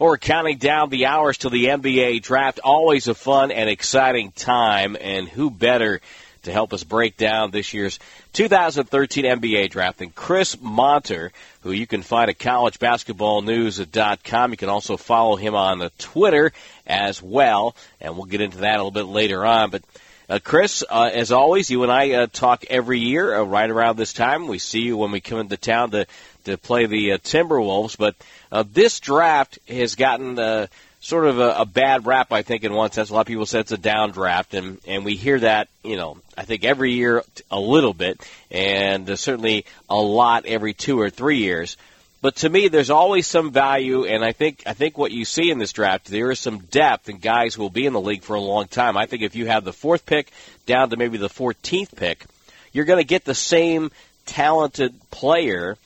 We're counting down the hours to the NBA draft. Always a fun and exciting time, and who better to help us break down this year's 2013 NBA draft than Chris Monter, who you can find at collegebasketballnews.com. You can also follow him on Twitter as well, and we'll get into that a little bit later on. But uh, Chris, uh, as always, you and I uh, talk every year uh, right around this time. We see you when we come into town to to play the uh, Timberwolves, but uh, this draft has gotten uh, sort of a, a bad rap, I think, in one sense. A lot of people say it's a down draft, and and we hear that, you know, I think every year a little bit, and uh, certainly a lot every two or three years. But to me, there's always some value, and I think I think what you see in this draft, there is some depth and guys will be in the league for a long time. I think if you have the fourth pick down to maybe the 14th pick, you're going to get the same talented player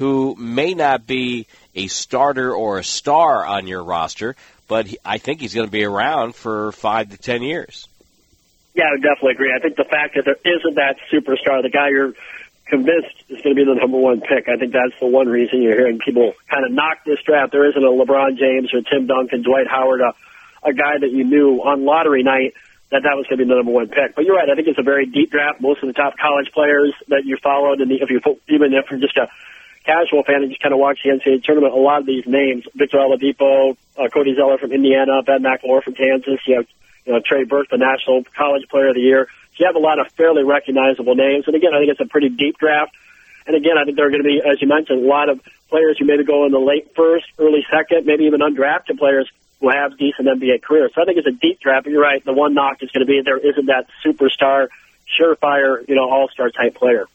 who may not be a starter or a star on your roster, but he, I think he's going to be around for five to ten years. Yeah, I would definitely agree. I think the fact that there isn't that superstar, the guy you're convinced is going to be the number one pick, I think that's the one reason you're hearing people kind of knock this draft. There isn't a LeBron James or Tim Duncan, Dwight Howard, a, a guy that you knew on lottery night that that was going to be the number one pick. But you're right. I think it's a very deep draft. Most of the top college players that you followed, and if you even if you're just a casual fan and just kind of watch the NCAA tournament, a lot of these names, Victor Oladipo, uh, Cody Zeller from Indiana, Ben McLemore from Kansas, you have, you know, Trey Burke, the National College Player of the Year. So you have a lot of fairly recognizable names. And again, I think it's a pretty deep draft. And again, I think there are going to be, as you mentioned, a lot of players who maybe go in the late first, early second, maybe even undrafted players who have decent NBA careers. So I think it's a deep draft. But you're right. The one knock is going to be there isn't that superstar, surefire, you know, all-star type player.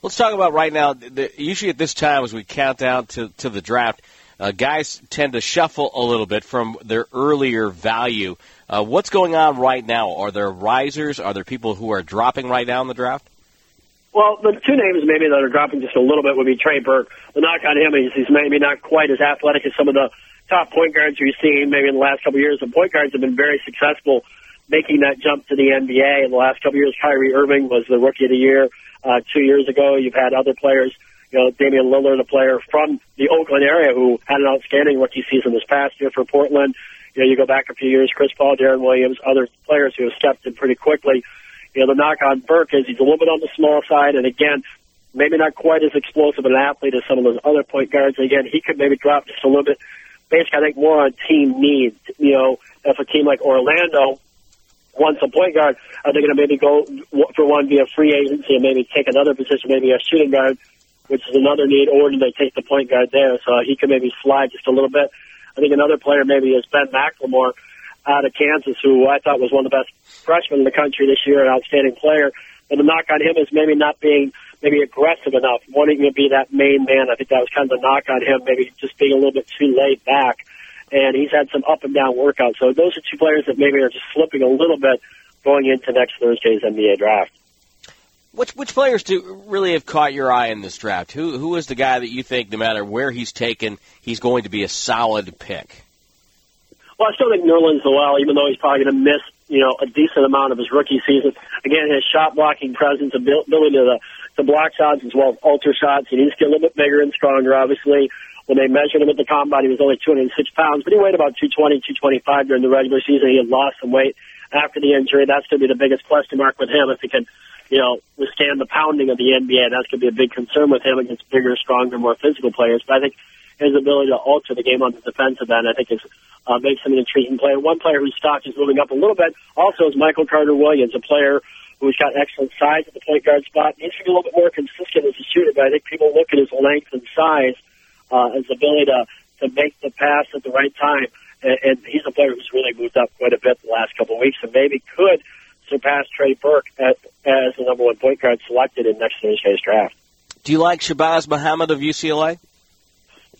Let's talk about right now. The, usually at this time, as we count down to, to the draft, uh, guys tend to shuffle a little bit from their earlier value. Uh, what's going on right now? Are there risers? Are there people who are dropping right now in the draft? Well, the two names maybe that are dropping just a little bit would be Trey Burke. The knock on him is he's maybe not quite as athletic as some of the top point guards we've seen maybe in the last couple of years. The point guards have been very successful making that jump to the NBA in the last couple of years. Kyrie Irving was the rookie of the year uh, two years ago. You've had other players, you know, Damian Lillard, a player from the Oakland area who had an outstanding rookie season this past year for Portland. You know, you go back a few years, Chris Paul, Deron Williams, other players who have stepped in pretty quickly. You know, the knock on Burke is he's a little bit on the small side, and again, maybe not quite as explosive an athlete as some of those other point guards. And again, he could maybe drop just a little bit. Basically, I think more on team needs. You know, if a team like Orlando wants a point guard, are they going to maybe go for one via free agency and maybe take another position, maybe a shooting guard, which is another need, or do they take the point guard there? So he could maybe slide just a little bit. I think another player maybe is Ben McLemore out of Kansas, who I thought was one of the best freshmen in the country this year, an outstanding player. And the knock on him is maybe not being maybe aggressive enough, wanting to be that main man. I think that was kind of the knock on him, maybe just being a little bit too laid back and he's had some up and down workouts. So those are two players that maybe are just slipping a little bit going into next Thursday's NBA draft. Which which players do really have caught your eye in this draft? Who who is the guy that you think, no matter where he's taken, he's going to be a solid pick? Well, I still think Nerlens Noel, even though he's probably going to miss, you know, a decent amount of his rookie season. Again, his shot blocking presence, ability to the to block shots as well as alter shots. He needs to get a little bit bigger and stronger, obviously. When they measured him at the combine, he was only 206 pounds, but he weighed about 220, 225 during the regular season. He had lost some weight after the injury. That's going to be the biggest question mark with him if he can, you know, withstand the pounding of the NBA. That's going to be a big concern with him against bigger, stronger, more physical players. But I think his ability to alter the game on the defensive end, I think, is uh, makes him an intriguing player. One player whose stock is moving up a little bit also is Michael Carter Williams, a player who's got excellent size at the point guard spot. He's a little bit more consistent as a shooter, but I think people look at his length and size uh, his ability to, to make the pass at the right time. And, and he's a player who's really moved up quite a bit the last couple of weeks and maybe could surpass Trey Burke at, as the number one point guard selected in next Thursday's draft. Do you like Shabazz Muhammad of UCLA?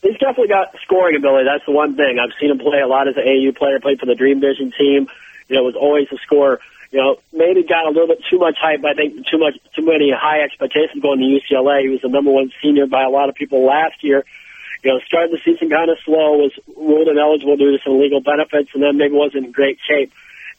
He's definitely got scoring ability. That's the one thing. I've seen him play a lot as an AU player, played for the Dream Vision team. You know, was always a scorer. You know, maybe got a little bit too much hype. I think too much, too many high expectations going to UCLA. He was the number one senior by a lot of people last year you know, started the season kind of slow, was ruled ineligible due to some legal benefits, and then maybe wasn't in great shape.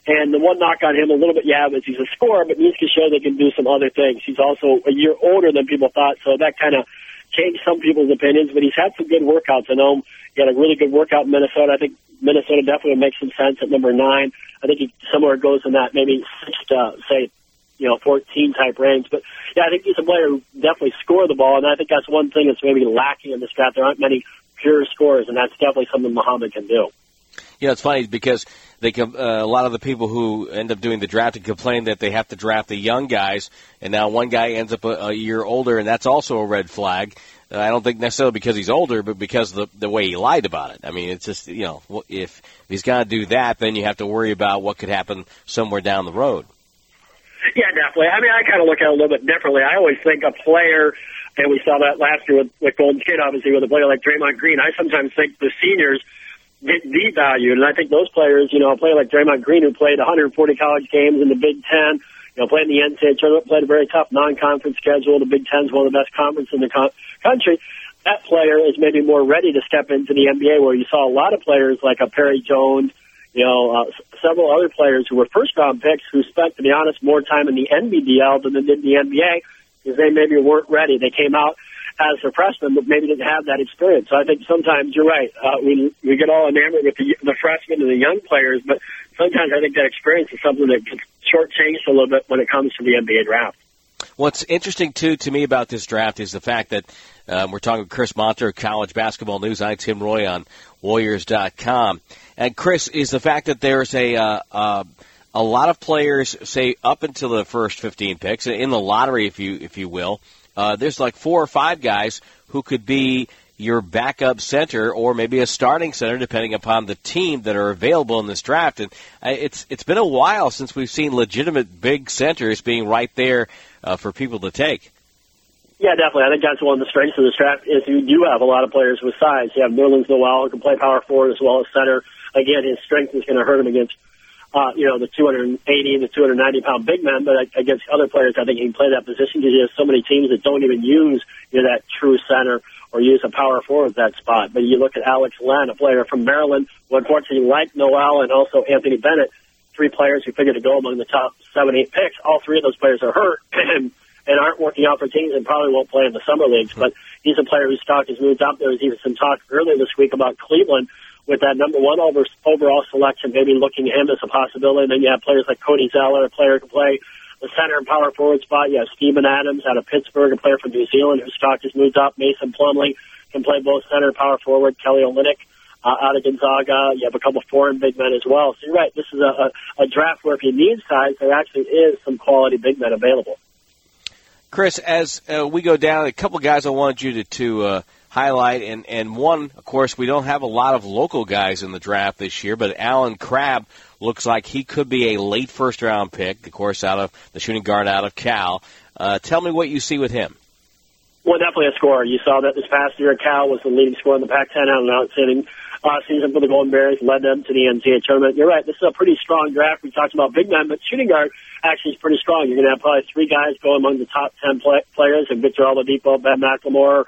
And the one knock on him a little bit, yeah, is he's a scorer, but needs to show they can do some other things. He's also a year older than people thought, so that kind of changed some people's opinions, but he's had some good workouts. I know he had a really good workout in Minnesota. I think Minnesota definitely makes some sense at number nine. I think he somewhere goes in that maybe six to uh, say, you know, 14 type range. But yeah, I think he's a player who definitely score the ball, and I think that's one thing that's maybe lacking in this draft. There aren't many pure scorers, and that's definitely something Muhammad can do. You know, it's funny because they uh, a lot of the people who end up doing the drafting complain that they have to draft the young guys, and now one guy ends up a, a year older, and that's also a red flag. Uh, I don't think necessarily because he's older, but because the the way he lied about it. I mean, it's just you know, if he's got to do that, then you have to worry about what could happen somewhere down the road. Yeah, definitely. I mean, I kind of look at it a little bit differently. I always think a player, and we saw that last year with, with Golden State, obviously, with a player like Draymond Green. I sometimes think the seniors get devalued, and I think those players, you know, a player like Draymond Green, who played 140 college games in the Big Ten, you know, played in the NCAA tournament, played a very tough non-conference schedule. The Big Ten is one of the best conferences in the co- country. That player is maybe more ready to step into the NBA, where you saw a lot of players like a Perry Jones, you know, uh, several other players who were first round picks who spent, to be honest, more time in the NBDL than they did the NBA because they maybe weren't ready. They came out as a freshman, but maybe didn't have that experience. So I think sometimes you're right. Uh, we we get all enamored with the, the freshmen and the young players, but sometimes I think that experience is something that gets shortchanged a little bit when it comes to the NBA draft. What's interesting too to me about this draft is the fact that um, we're talking with Chris Monter, College Basketball News. I'm Tim Roye on Warriors.com, and Chris is the fact that there's a uh, uh, a lot of players say up until the first 15 picks in the lottery, if you if you will. Uh, there's like four or five guys who could be your backup center or maybe a starting center, depending upon the team that are available in this draft. And uh, it's it's been a while since we've seen legitimate big centers being right there uh, for people to take. Yeah, definitely. I think that's one of the strengths of this draft is you do have a lot of players with size. You have Nerlens Noel who can play power forward as well as center. Again, his strength is going to hurt him against uh, you know, the 280 and the 290 pound big men, but against other players, I think he can play that position because he has so many teams that don't even use, you know, that true center or use a power forward at that spot. But you look at Alex Len, a player from Maryland, who unfortunately, like Noel and also Anthony Bennett, three players who figured to go among the top seven, eight picks. All three of those players are hurt and, aren't working out for teams and probably won't play in the summer leagues. But he's a player whose stock has moved up. There was even some talk earlier this week about Cleveland with that number one over, overall selection, maybe looking at him as a possibility. And then you have players like Cody Zeller, a player who can play the center and power forward spot. You have Steven Adams out of Pittsburgh, a player from New Zealand whose stock has moved up. Mason Plumlee can play both center and power forward. Kelly Olynyk uh, out of Gonzaga. You have a couple foreign big men as well. So you're right. This is a, a, a draft where if you need size, there actually is some quality big men available. Chris, as uh, we go down, a couple guys I wanted you to, to uh, highlight, and, and one, of course, we don't have a lot of local guys in the draft this year, but Allen Crabbe looks like he could be a late first round pick, of course, out of the shooting guard out of Cal. Uh, tell me what you see with him. Well, definitely a scorer. You saw that this past year. Cal was the leading scorer in the Pac-10 out an outstanding uh, season for the Golden Bears, led them to the NCAA tournament. You're right. This is a pretty strong draft. We talked about big men, but shooting guard actually is pretty strong. You're going to have probably three guys go among the top 10 play- players, and Victor Oladipo, Ben McLemore,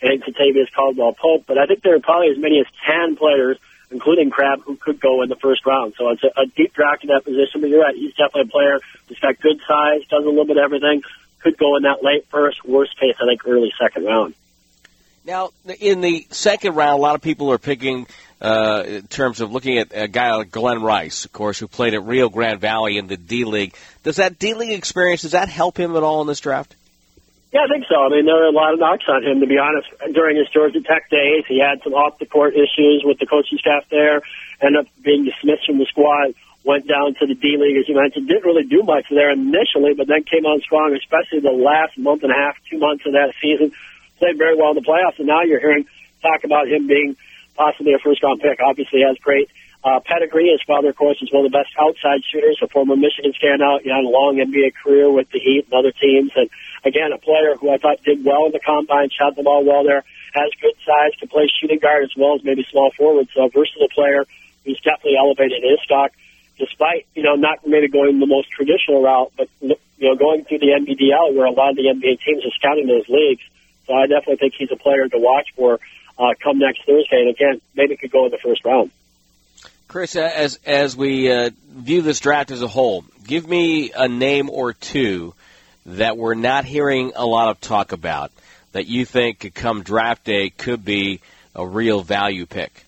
and Kentavious Caldwell Pope. But I think there are probably as many as 10 players, including Crabbe, who could go in the first round. So it's a, a deep draft in that position. But you're right. He's definitely a player who's got good size, does a little bit of everything. Could go in that late first, worst case, I think early second round. Now, in the second round, a lot of people are picking uh, in terms of looking at a guy like Glen Rice, of course, who played at Rio Grande Valley in the D League. Does that D League experience does that help him at all in this draft? Yeah, I think so. I mean, there were a lot of knocks on him, to be honest. During his Georgia Tech days, he had some off the court issues with the coaching staff there. Ended up being dismissed from the squad. Went down to the D League, as you mentioned. Didn't really do much there initially, but then came on strong, especially the last month and a half, two months of that season. Played very well in the playoffs, and now you're hearing talk about him being possibly a first round pick. Obviously, has great uh, pedigree. His father, of course, is one of the best outside shooters, a former Michigan standout. He had a long NBA career with the Heat and other teams, and Again, a player who I thought did well in the combine, shot the ball well there, has good size, can play shooting guard as well as maybe small forward. So a versatile player who's definitely elevated his stock, despite you know not maybe going the most traditional route, but you know going through the NBDL where a lot of the NBA teams are scouting those leagues. So I definitely think he's a player to watch for uh, come next Thursday, and again, maybe could go in the first round. Chris, as as we uh, view this draft as a whole, give me a name or two that we're not hearing a lot of talk about that you think could come draft day could be a real value pick?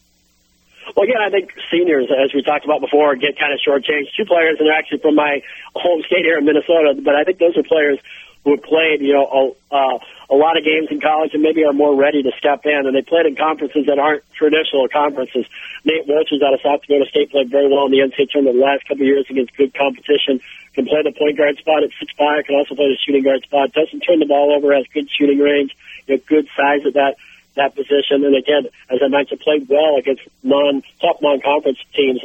Well, again, I think seniors, as we talked about before, get kind of shortchanged. Two players, and they're actually from my home state here in Minnesota, but I think those are players who have played, you know, a, uh, a lot of games in college and maybe are more ready to step in. And they played in conferences that aren't traditional conferences. Nate Wolters out of South Dakota State, played very well in the NCAA tournament the last couple of years against good competition. Can play the point guard spot at six five. Can also play the shooting guard spot. Doesn't turn the ball over. Has good shooting range. You know, good size at that that position. And again, as I mentioned, played well against non top non conference teams.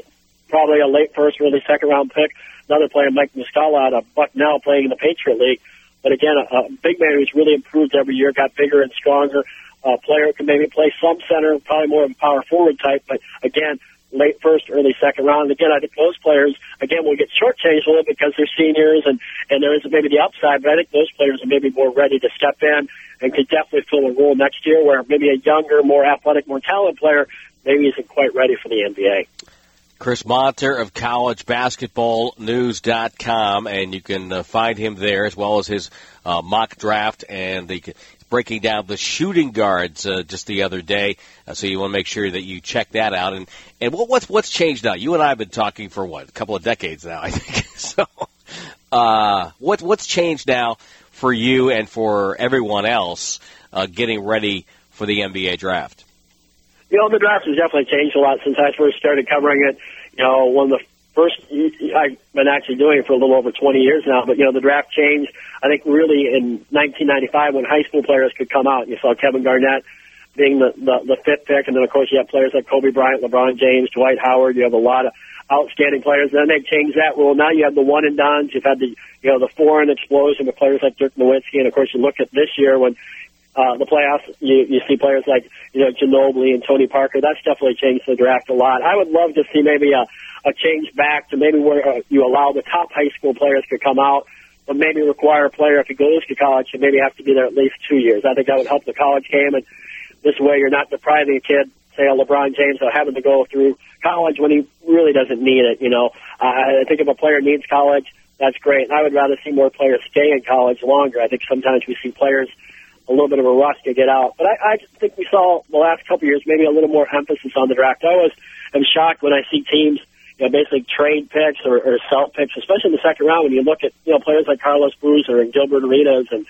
Probably a late first, early second round pick. Another player, Mike Muscala out of Bucknell, playing in the Patriot League. But again, a, a big man who's really improved every year, got bigger and stronger. A player can maybe play some center, probably more of a power forward type. But again, late first, early second round. Again, I think those players, again, will get shortchanged a little because they're seniors and, and there isn't maybe the upside, but I think those players are maybe more ready to step in and could definitely fill a role next year where maybe a younger, more athletic, more talented player maybe isn't quite ready for the NBA. Chris Monter of collegebasketballnews.com, and you can uh, find him there as well as his uh, mock draft and the breaking down the shooting guards uh, just the other day. Uh, so you want to make sure that you check that out. And and what, what's what's changed now? You and I have been talking for what a couple of decades now, I think. so uh, what what's changed now for you and for everyone else uh, getting ready for the NBA draft? You know, the draft has definitely changed a lot since I first started covering it. You know, one of the first, I've been actually doing it for a little over 20 years now, but, you know, the draft changed, I think, really in 1995 when high school players could come out. You saw Kevin Garnett being the, the, the fifth pick, and then, of course, you have players like Kobe Bryant, LeBron James, Dwight Howard. You have a lot of outstanding players. Then they changed that rule. Now you have the one and dones. You've had the, you know, the foreign explosion with players like Dirk Nowitzki. And, of course, you look at this year when uh, the playoffs, you, you see players like, you know, Ginobili and Tony Parker. That's definitely changed the draft a lot. I would love to see maybe a, a change back to maybe where uh, you allow the top high school players to come out, but maybe require a player if he goes to college to maybe have to be there at least two years. I think that would help the college game, and this way you're not depriving a kid, say a LeBron James, of having to go through college when he really doesn't need it. You know, I think if a player needs college, that's great. And I would rather see more players stay in college longer. I think sometimes we see players a little bit of a rush to get out. But I, I think we saw the last couple of years maybe a little more emphasis on the draft. I always am shocked when I see teams you know, basically trade picks or, or sell picks, especially in the second round when you look at you know players like Carlos Boozer and Gilbert Arenas and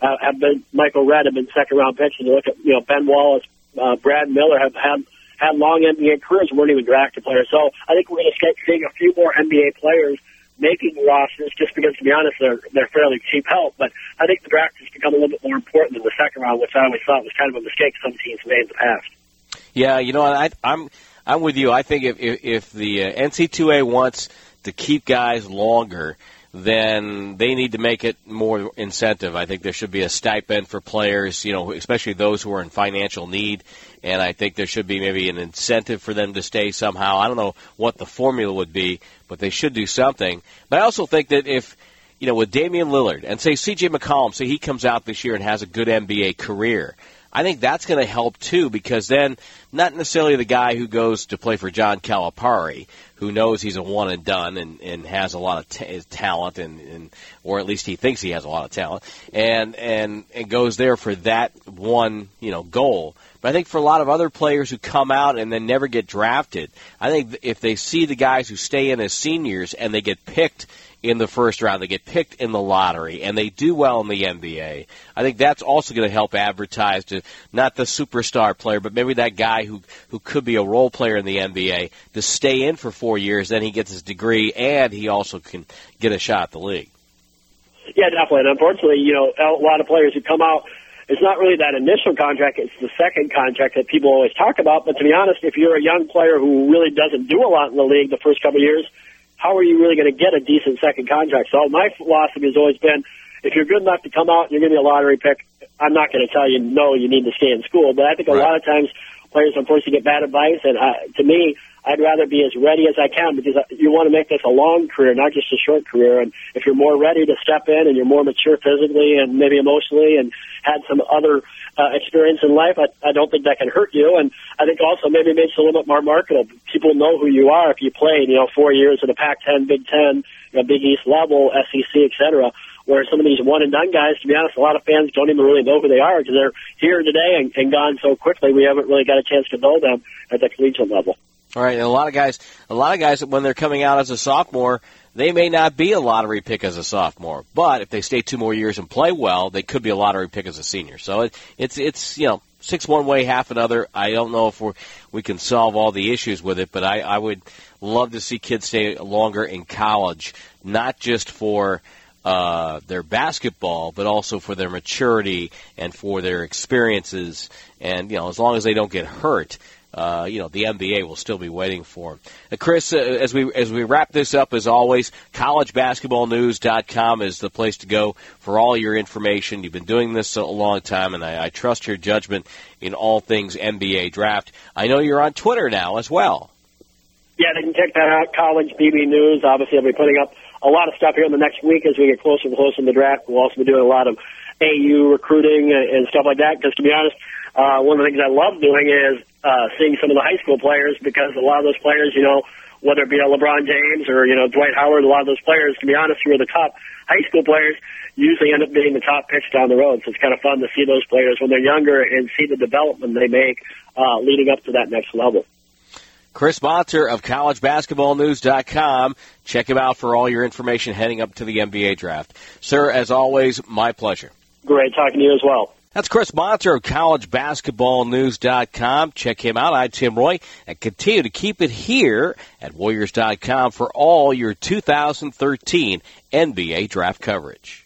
uh, have been Michael Redd have been second round picks, and you look at you know Ben Wallace, uh, Brad Miller have had had long NBA careers, weren't even drafted players. So I think we're going to start seeing a few more NBA players making rosters just because, to be honest, they're they're fairly cheap help. But I think the draft has become a little bit more important than the second round, which I always thought was kind of a mistake some teams made in the past. Yeah, you know, I, I'm I'm with you. I think if if, if the uh, NC2A wants to keep guys longer, then they need to make it more incentive. I think there should be a stipend for players, you know, especially those who are in financial need. And I think there should be maybe an incentive for them to stay somehow. I don't know what the formula would be, but they should do something. But I also think that if, you know, with Damian Lillard and say CJ McCollum, say he comes out this year and has a good NBA career, I think that's going to help too because then not necessarily the guy who goes to play for John Calipari, who knows he's a one and done and, and has a lot of t- talent and, and or at least he thinks he has a lot of talent and and and goes there for that one you know goal. But I think for a lot of other players who come out and then never get drafted, I think if they see the guys who stay in as seniors and they get picked in the first round, they get picked in the lottery, and they do well in the NBA. I think that's also going to help advertise to not the superstar player, but maybe that guy who who could be a role player in the NBA to stay in for four years. Then he gets his degree, and he also can get a shot at the league. Yeah, definitely. And unfortunately, you know, a lot of players who come out it's not really that initial contract, it's the second contract that people always talk about. But to be honest, if you're a young player who really doesn't do a lot in the league the first couple of years, how are you really going to get a decent second contract? So my philosophy has always been, if you're good enough to come out and you're going to be a lottery pick, I'm not going to tell you no, you need to stay in school. But I think a right. lot of times players unfortunately get bad advice, and uh, to me, I'd rather be as ready as I can because you want to make this a long career, not just a short career. And if you're more ready to step in and you're more mature physically and maybe emotionally and had some other uh, experience in life, I, I don't think that can hurt you. And I think also maybe it makes it a little bit more marketable. People know who you are if you played, you know, four years in the Pac-10, Big Ten, you know, Big East level, SEC, et cetera. Where some of these one and done guys, to be honest, a lot of fans don't even really know who they are because they're here today and, and gone so quickly. We haven't really got a chance to know them at the collegiate level. All right, and a lot of guys, a lot of guys when they're coming out as a sophomore, they may not be a lottery pick as a sophomore, but if they stay two more years and play well, they could be a lottery pick as a senior. So it, it's it's you know six one way, half another. I don't know if we we can solve all the issues with it, but I, I would love to see kids stay longer in college, not just for uh, their basketball, but also for their maturity and for their experiences. And you know, as long as they don't get hurt, uh, you know, the NBA will still be waiting for him. Uh, Chris, uh, as we as we wrap this up, as always, collegebasketballnews.com is the place to go for all your information. You've been doing this a long time, and I, I trust your judgment in all things NBA draft. I know you're on Twitter now as well. Yeah, they can check that out. College BB News. Obviously, I'll be putting up a lot of stuff here in the next week as we get closer and closer to the draft. We'll also be doing a lot of AU recruiting and stuff like that. Because to be honest, uh, one of the things I love doing is uh, seeing some of the high school players because a lot of those players, you know, whether it be a LeBron James or you know Dwight Howard, a lot of those players, to be honest, who are the top high school players, usually end up being the top picks down the road. So it's kind of fun to see those players when they're younger and see the development they make uh, leading up to that next level. Chris Monter of collegebasketballnews.com. Check him out for all your information heading up to the NBA draft. Sir, as always, my pleasure. Great talking to you as well. That's Chris Monter of collegebasketballnews.com. Check him out. I'm Tim Roye and continue to keep it here at Warriors.com for all your 2013 NBA draft coverage.